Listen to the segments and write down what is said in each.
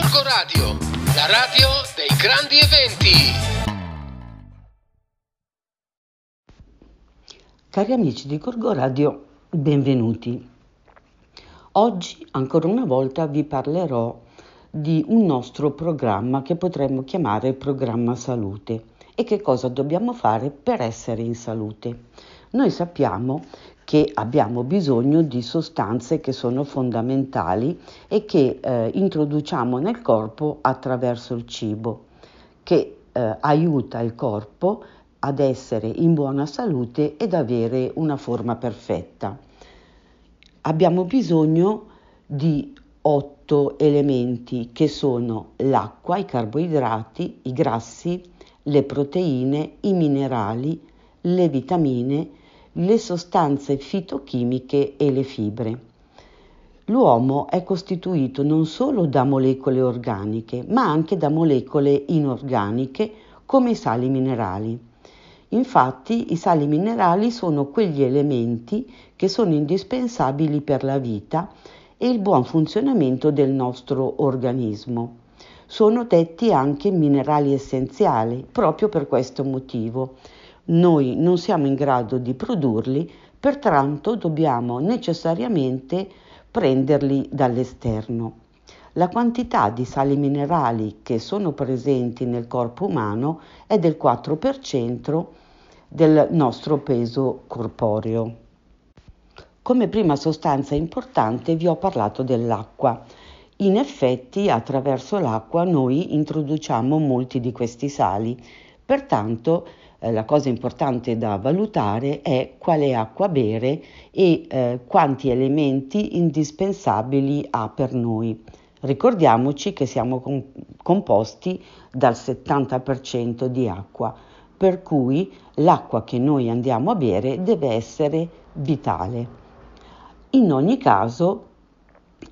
Gorgo Radio, la radio dei grandi eventi. Cari amici di Gorgo Radio, benvenuti. Oggi ancora una volta vi parlerò di un nostro programma che potremmo chiamare programma salute e che cosa dobbiamo fare per essere in salute. Noi sappiamo che abbiamo bisogno di sostanze che sono fondamentali e che eh, introduciamo nel corpo attraverso il cibo, che eh, aiuta il corpo ad essere in buona salute ed avere una forma perfetta. Abbiamo bisogno di otto elementi che sono l'acqua, i carboidrati, i grassi, le proteine, i minerali, le vitamine, le sostanze fitochimiche e le fibre. L'uomo è costituito non solo da molecole organiche, ma anche da molecole inorganiche come i sali minerali. Infatti i sali minerali sono quegli elementi che sono indispensabili per la vita e il buon funzionamento del nostro organismo. Sono detti anche minerali essenziali proprio per questo motivo noi non siamo in grado di produrli, pertanto dobbiamo necessariamente prenderli dall'esterno. La quantità di sali minerali che sono presenti nel corpo umano è del 4% del nostro peso corporeo. Come prima sostanza importante vi ho parlato dell'acqua. In effetti attraverso l'acqua noi introduciamo molti di questi sali, pertanto eh, la cosa importante da valutare è quale acqua bere e eh, quanti elementi indispensabili ha per noi. Ricordiamoci che siamo com- composti dal 70% di acqua, per cui l'acqua che noi andiamo a bere deve essere vitale. In ogni caso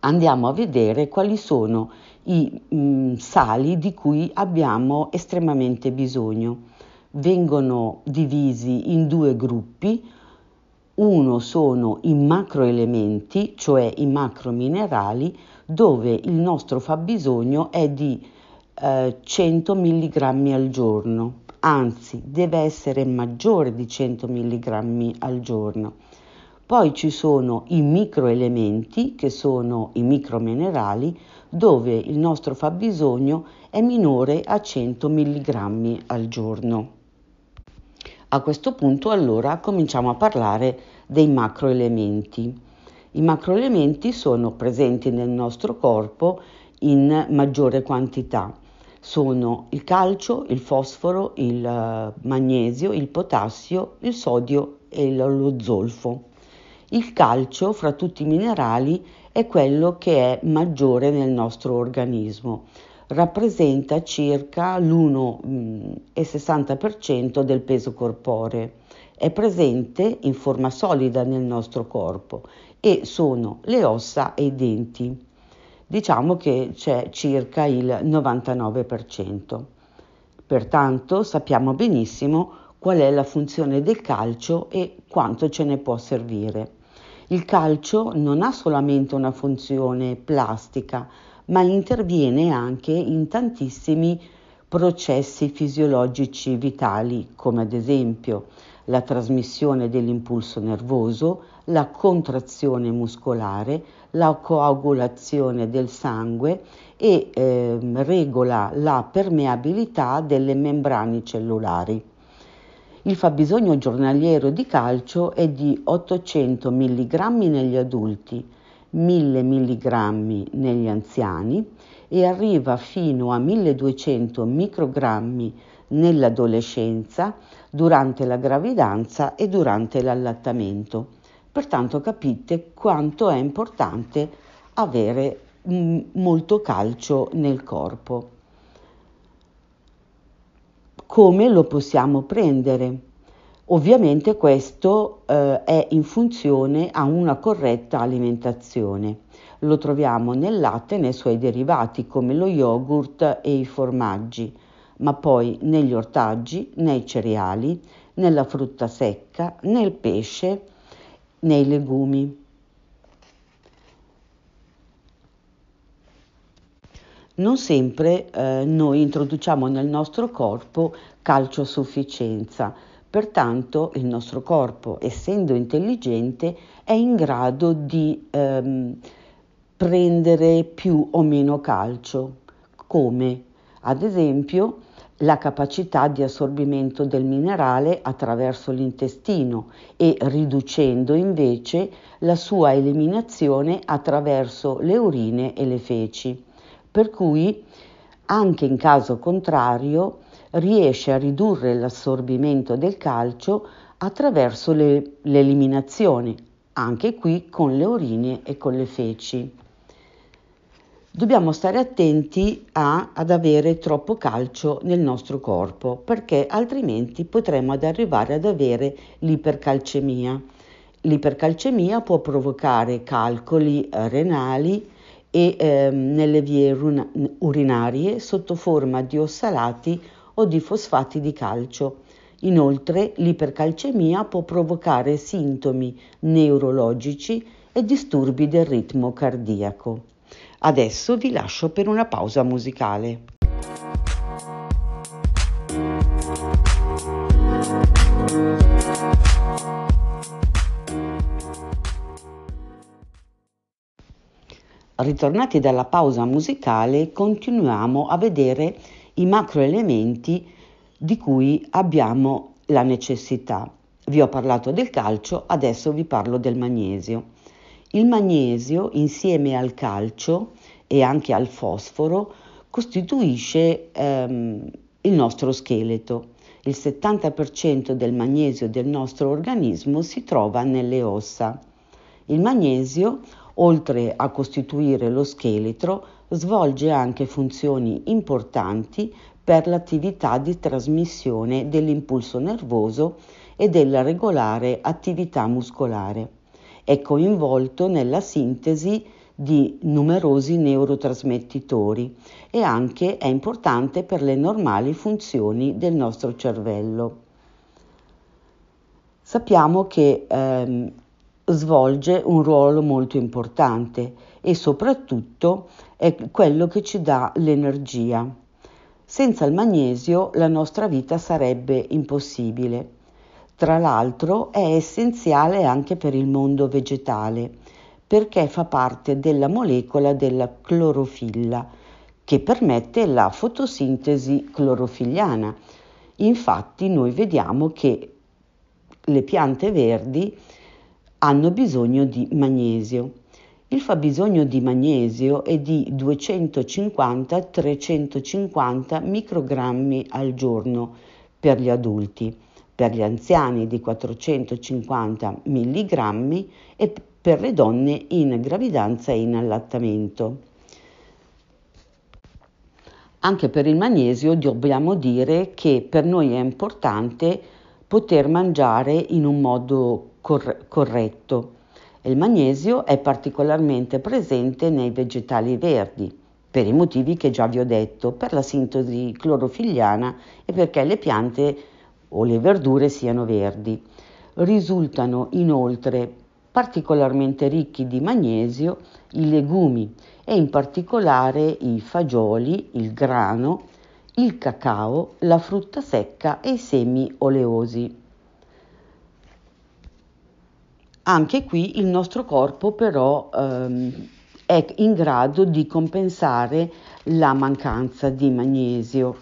andiamo a vedere quali sono i mh, mm, sali di cui abbiamo estremamente bisogno vengono divisi in due gruppi. Uno sono i macroelementi, cioè i macrominerali, dove il nostro fabbisogno è di eh, 100 mg al giorno, anzi deve essere maggiore di 100 mg al giorno. Poi ci sono i microelementi, che sono i microminerali, dove il nostro fabbisogno è minore a 100 mg al giorno. A questo punto allora cominciamo a parlare dei macroelementi. I macroelementi sono presenti nel nostro corpo in maggiore quantità. Sono il calcio, il fosforo, il eh, magnesio, il potassio, il sodio e lo zolfo. Il calcio, fra tutti i minerali, è quello che è maggiore nel nostro organismo rappresenta circa l'1,60% del peso corporeo. È presente in forma solida nel nostro corpo e sono le ossa e i denti. Diciamo che c'è circa il 99%. Pertanto sappiamo benissimo qual è la funzione del calcio e quanto ce ne può servire. Il calcio non ha solamente una funzione plastica, ma interviene anche in tantissimi processi fisiologici vitali, come ad esempio la trasmissione dell'impulso nervoso, la contrazione muscolare, la coagulazione del sangue e eh, regola la permeabilità delle membrane cellulari. Il fabbisogno giornaliero di calcio è di 800 mg negli adulti, 1000 mg negli anziani e arriva fino a 1200 microgrammi nell'adolescenza, durante la gravidanza e durante l'allattamento. Pertanto capite quanto è importante avere mm, molto calcio nel corpo. Come lo possiamo prendere? Ovviamente questo eh, è in funzione a una corretta alimentazione. Lo troviamo nel latte e nei suoi derivati come lo yogurt e i formaggi, ma poi negli ortaggi, nei cereali, nella frutta secca, nel pesce, nei legumi. non sempre eh, noi introduciamo nel nostro corpo calcio a sufficienza, pertanto il nostro corpo, essendo intelligente, è in grado di ehm, prendere più o meno calcio, come? Ad esempio la capacità di assorbimento del minerale attraverso l'intestino e riducendo invece la sua eliminazione attraverso le urine e le feci. Per cui anche in caso contrario riesce a ridurre l'assorbimento del calcio attraverso le, l'eliminazione, anche qui con le urine e con le feci. Dobbiamo stare attenti a, ad avere troppo calcio nel nostro corpo perché altrimenti potremmo ad arrivare ad avere l'ipercalcemia. L'ipercalcemia può provocare calcoli renali, e ehm, nelle vie urinarie sotto forma di ossalati o di fosfati di calcio. Inoltre l'ipercalcemia può provocare sintomi neurologici e disturbi del ritmo cardiaco. Adesso vi lascio per una pausa musicale. Ritornati dalla pausa musicale, continuiamo a vedere i macroelementi di cui abbiamo la necessità. Vi ho parlato del calcio, adesso vi parlo del magnesio. Il magnesio, insieme al calcio e anche al fosforo, costituisce ehm, il nostro scheletro. Il 70% del magnesio del nostro organismo si trova nelle ossa. Il magnesio oltre a costituire lo scheletro, svolge anche funzioni importanti per l'attività di trasmissione dell'impulso nervoso e della regolare attività muscolare. È coinvolto nella sintesi di numerosi neurotrasmettitori e anche è importante per le normali funzioni del nostro cervello. Sappiamo che ehm, svolge un ruolo molto importante e soprattutto è quello che ci dà l'energia. Senza il magnesio la nostra vita sarebbe impossibile. Tra l'altro è essenziale anche per il mondo vegetale perché fa parte della molecola della clorofilla che permette la fotosintesi clorofilliana. Infatti noi vediamo che le piante verdi hanno bisogno di magnesio. Il fabbisogno di magnesio è di 250-350 microgrammi al giorno per gli adulti, per gli anziani di 450 milligrammi e per le donne in gravidanza e in allattamento. Anche per il magnesio dobbiamo dire che per noi è importante poter mangiare in un modo cor- corretto. Il magnesio è particolarmente presente nei vegetali verdi, per i motivi che già vi ho detto, per la sintesi clorofilliana e perché le piante o le verdure siano verdi. Risultano inoltre particolarmente ricchi di magnesio i legumi e in particolare i fagioli, il grano, il cacao, la frutta secca e i semi oleosi. Anche qui il nostro corpo però ehm, è in grado di compensare la mancanza di magnesio.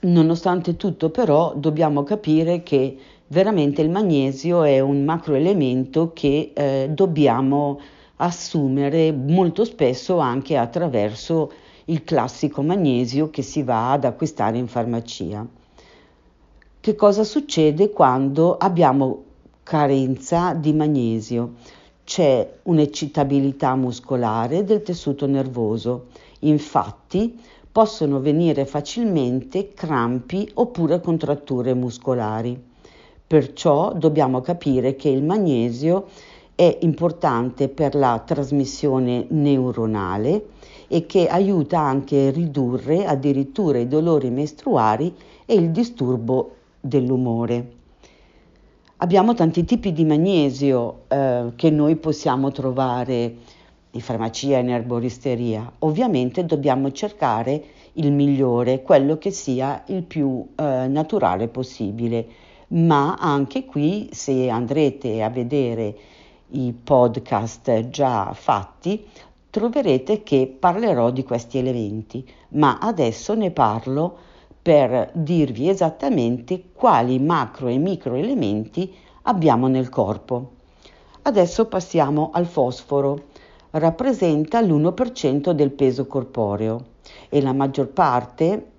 Nonostante tutto però dobbiamo capire che veramente il magnesio è un macroelemento che eh, dobbiamo assumere molto spesso anche attraverso il classico magnesio che si va ad acquistare in farmacia. Che cosa succede quando abbiamo carenza di magnesio. C'è un'eccitabilità muscolare del tessuto nervoso. Infatti possono venire facilmente crampi oppure contratture muscolari. Perciò dobbiamo capire che il magnesio è importante per la trasmissione neuronale e che aiuta anche a ridurre addirittura i dolori mestruari e il disturbo dell'umore. Abbiamo tanti tipi di magnesio eh, che noi possiamo trovare in farmacia, in erboristeria. Ovviamente dobbiamo cercare il migliore, quello che sia il più eh, naturale possibile, ma anche qui se andrete a vedere i podcast già fatti troverete che parlerò di questi elementi, ma adesso ne parlo per dirvi esattamente quali macro e micro elementi abbiamo nel corpo. Adesso passiamo al fosforo. Rappresenta l'1% del peso corporeo e la maggior parte,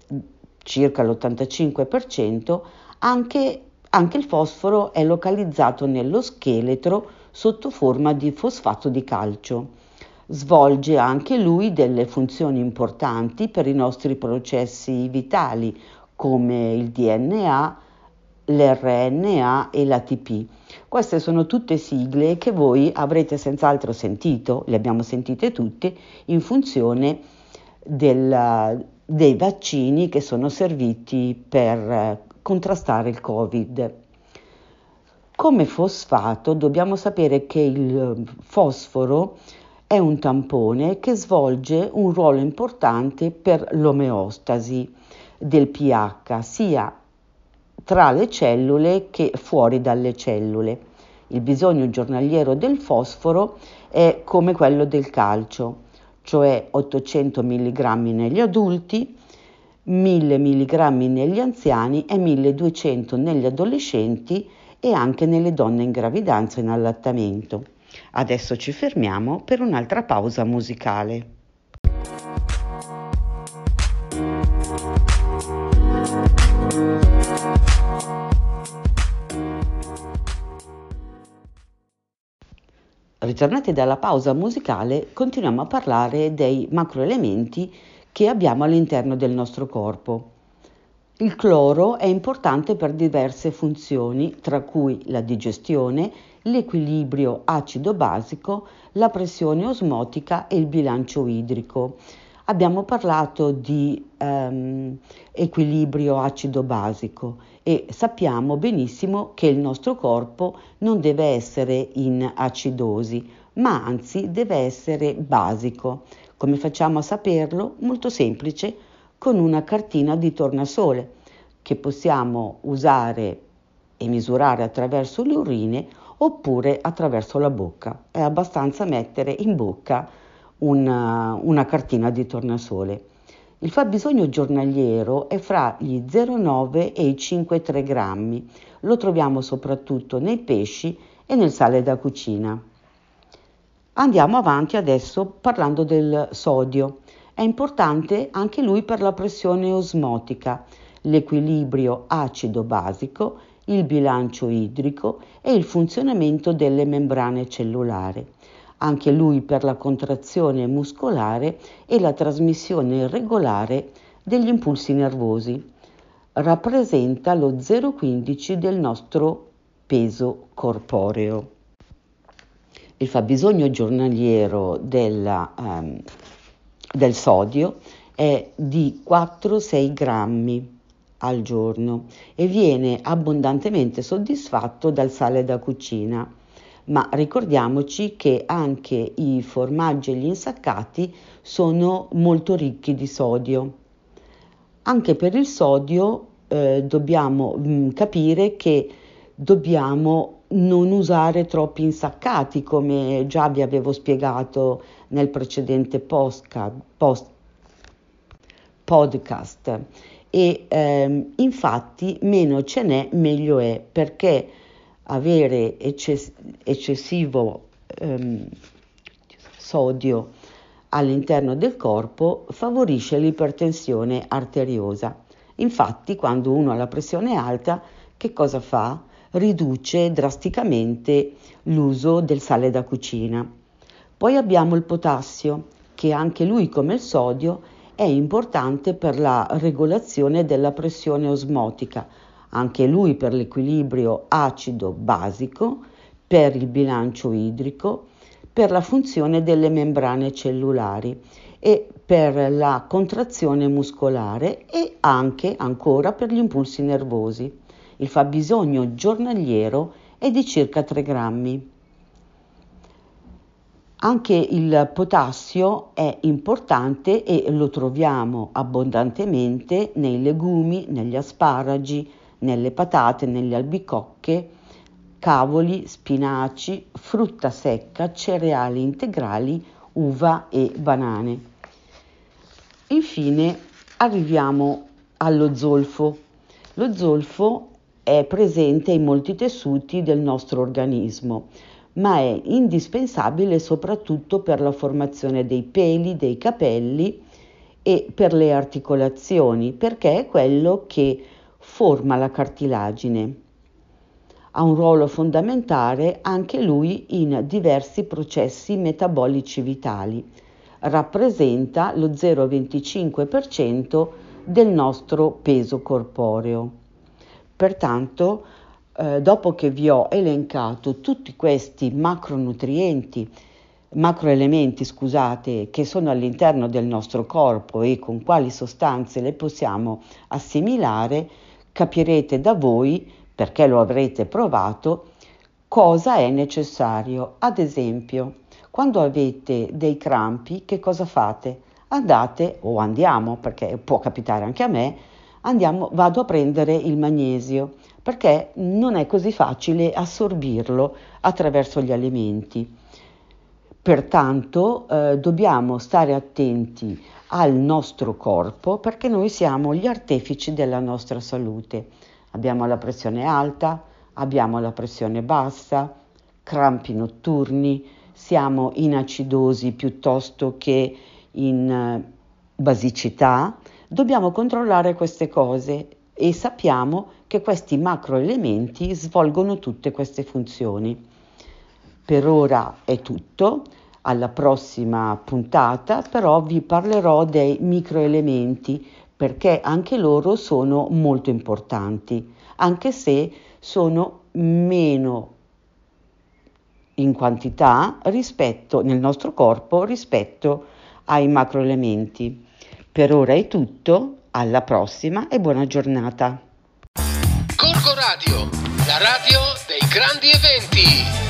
circa l'85%, anche, anche il fosforo è localizzato nello scheletro sotto forma di fosfato di calcio. Svolge anche lui delle funzioni importanti per i nostri processi vitali come il DNA, l'RNA e l'ATP. Queste sono tutte sigle che voi avrete senz'altro sentito, le abbiamo sentite tutte, in funzione del, dei vaccini che sono serviti per contrastare il Covid. Come fosfato dobbiamo sapere che il fosforo è un tampone che svolge un ruolo importante per l'omeostasi del pH, sia tra le cellule che fuori dalle cellule. Il bisogno giornaliero del fosforo è come quello del calcio, cioè 800 mg negli adulti, 1000 mg negli anziani e 1200 negli adolescenti e anche nelle donne in gravidanza e in allattamento. Adesso ci fermiamo per un'altra pausa musicale. Ritornati dalla pausa musicale, continuiamo a parlare dei macroelementi che abbiamo all'interno del nostro corpo. Il cloro è importante per diverse funzioni, tra cui la digestione, l'equilibrio acido-basico, la pressione osmotica e il bilancio idrico. Abbiamo parlato di ehm, equilibrio acido-basico e sappiamo benissimo che il nostro corpo non deve essere in acidosi, ma anzi deve essere basico. Come facciamo a saperlo? Molto semplice, con una cartina di tornasole che possiamo usare e misurare attraverso le urine oppure attraverso la bocca. È abbastanza mettere in bocca una, una cartina di tornasole. Il fabbisogno giornaliero è fra gli 0,9 e i 5,3 grammi. Lo troviamo soprattutto nei pesci e nel sale da cucina. Andiamo avanti adesso parlando del sodio. È importante anche lui per la pressione osmotica, l'equilibrio acido-basico, il bilancio idrico e il funzionamento delle membrane cellulari. Anche lui per la contrazione muscolare e la trasmissione regolare degli impulsi nervosi. Rappresenta lo 0,15 del nostro peso corporeo. Il fabbisogno giornaliero della, um, del sodio è di 4-6 grammi al giorno e viene abbondantemente soddisfatto dal sale da cucina. Ma ricordiamoci che anche i formaggi e gli insaccati sono molto ricchi di sodio. Anche per il sodio eh, dobbiamo mh, mm, capire che dobbiamo non usare troppi insaccati, come già vi avevo spiegato nel precedente postca, post, podcast. E ehm, infatti meno ce n'è, meglio è, perché avere eccess- eccessivo ehm, sodio all'interno del corpo favorisce l'ipertensione arteriosa. Infatti, quando uno ha la pressione alta, che cosa fa? Riduce drasticamente l'uso del sale da cucina. Poi abbiamo il potassio, che anche lui come il sodio è importante per la regolazione della pressione osmotica, anche lui per l'equilibrio acido-basico, per il bilancio idrico, per la funzione delle membrane cellulari e per la contrazione muscolare e anche ancora per gli impulsi nervosi. Il fabbisogno giornaliero è di circa 3 grammi. Anche il potassio è importante e lo troviamo abbondantemente nei legumi, negli asparagi, nelle patate, nelle albicocche, cavoli, spinaci, frutta secca, cereali integrali, uva e banane. Infine arriviamo allo zolfo. Lo zolfo è presente in molti tessuti del nostro organismo ma è indispensabile soprattutto per la formazione dei peli, dei capelli e per le articolazioni, perché è quello che forma la cartilagine. Ha un ruolo fondamentale anche lui in diversi processi metabolici vitali. Rappresenta lo 0,25% del nostro peso corporeo. Pertanto, eh, dopo che vi ho elencato tutti questi macronutrienti, macroelementi, scusate, che sono all'interno del nostro corpo e con quali sostanze le possiamo assimilare, capirete da voi, perché lo avrete provato, cosa è necessario. Ad esempio, quando avete dei crampi, che cosa fate? Andate o andiamo, perché può capitare anche a me, andiamo, vado a prendere il magnesio perché non è così facile assorbirlo attraverso gli alimenti. Pertanto eh, dobbiamo stare attenti al nostro corpo perché noi siamo gli artefici della nostra salute. Abbiamo la pressione alta, abbiamo la pressione bassa, crampi notturni, siamo in acidosi piuttosto che in eh, basicità. Dobbiamo controllare queste cose e sappiamo che questi macroelementi svolgono tutte queste funzioni. Per ora è tutto, alla prossima puntata però vi parlerò dei microelementi perché anche loro sono molto importanti, anche se sono meno in quantità rispetto nel nostro corpo rispetto ai macroelementi. Per ora è tutto, alla prossima e buona giornata. Corco Radio, la radio dei grandi eventi.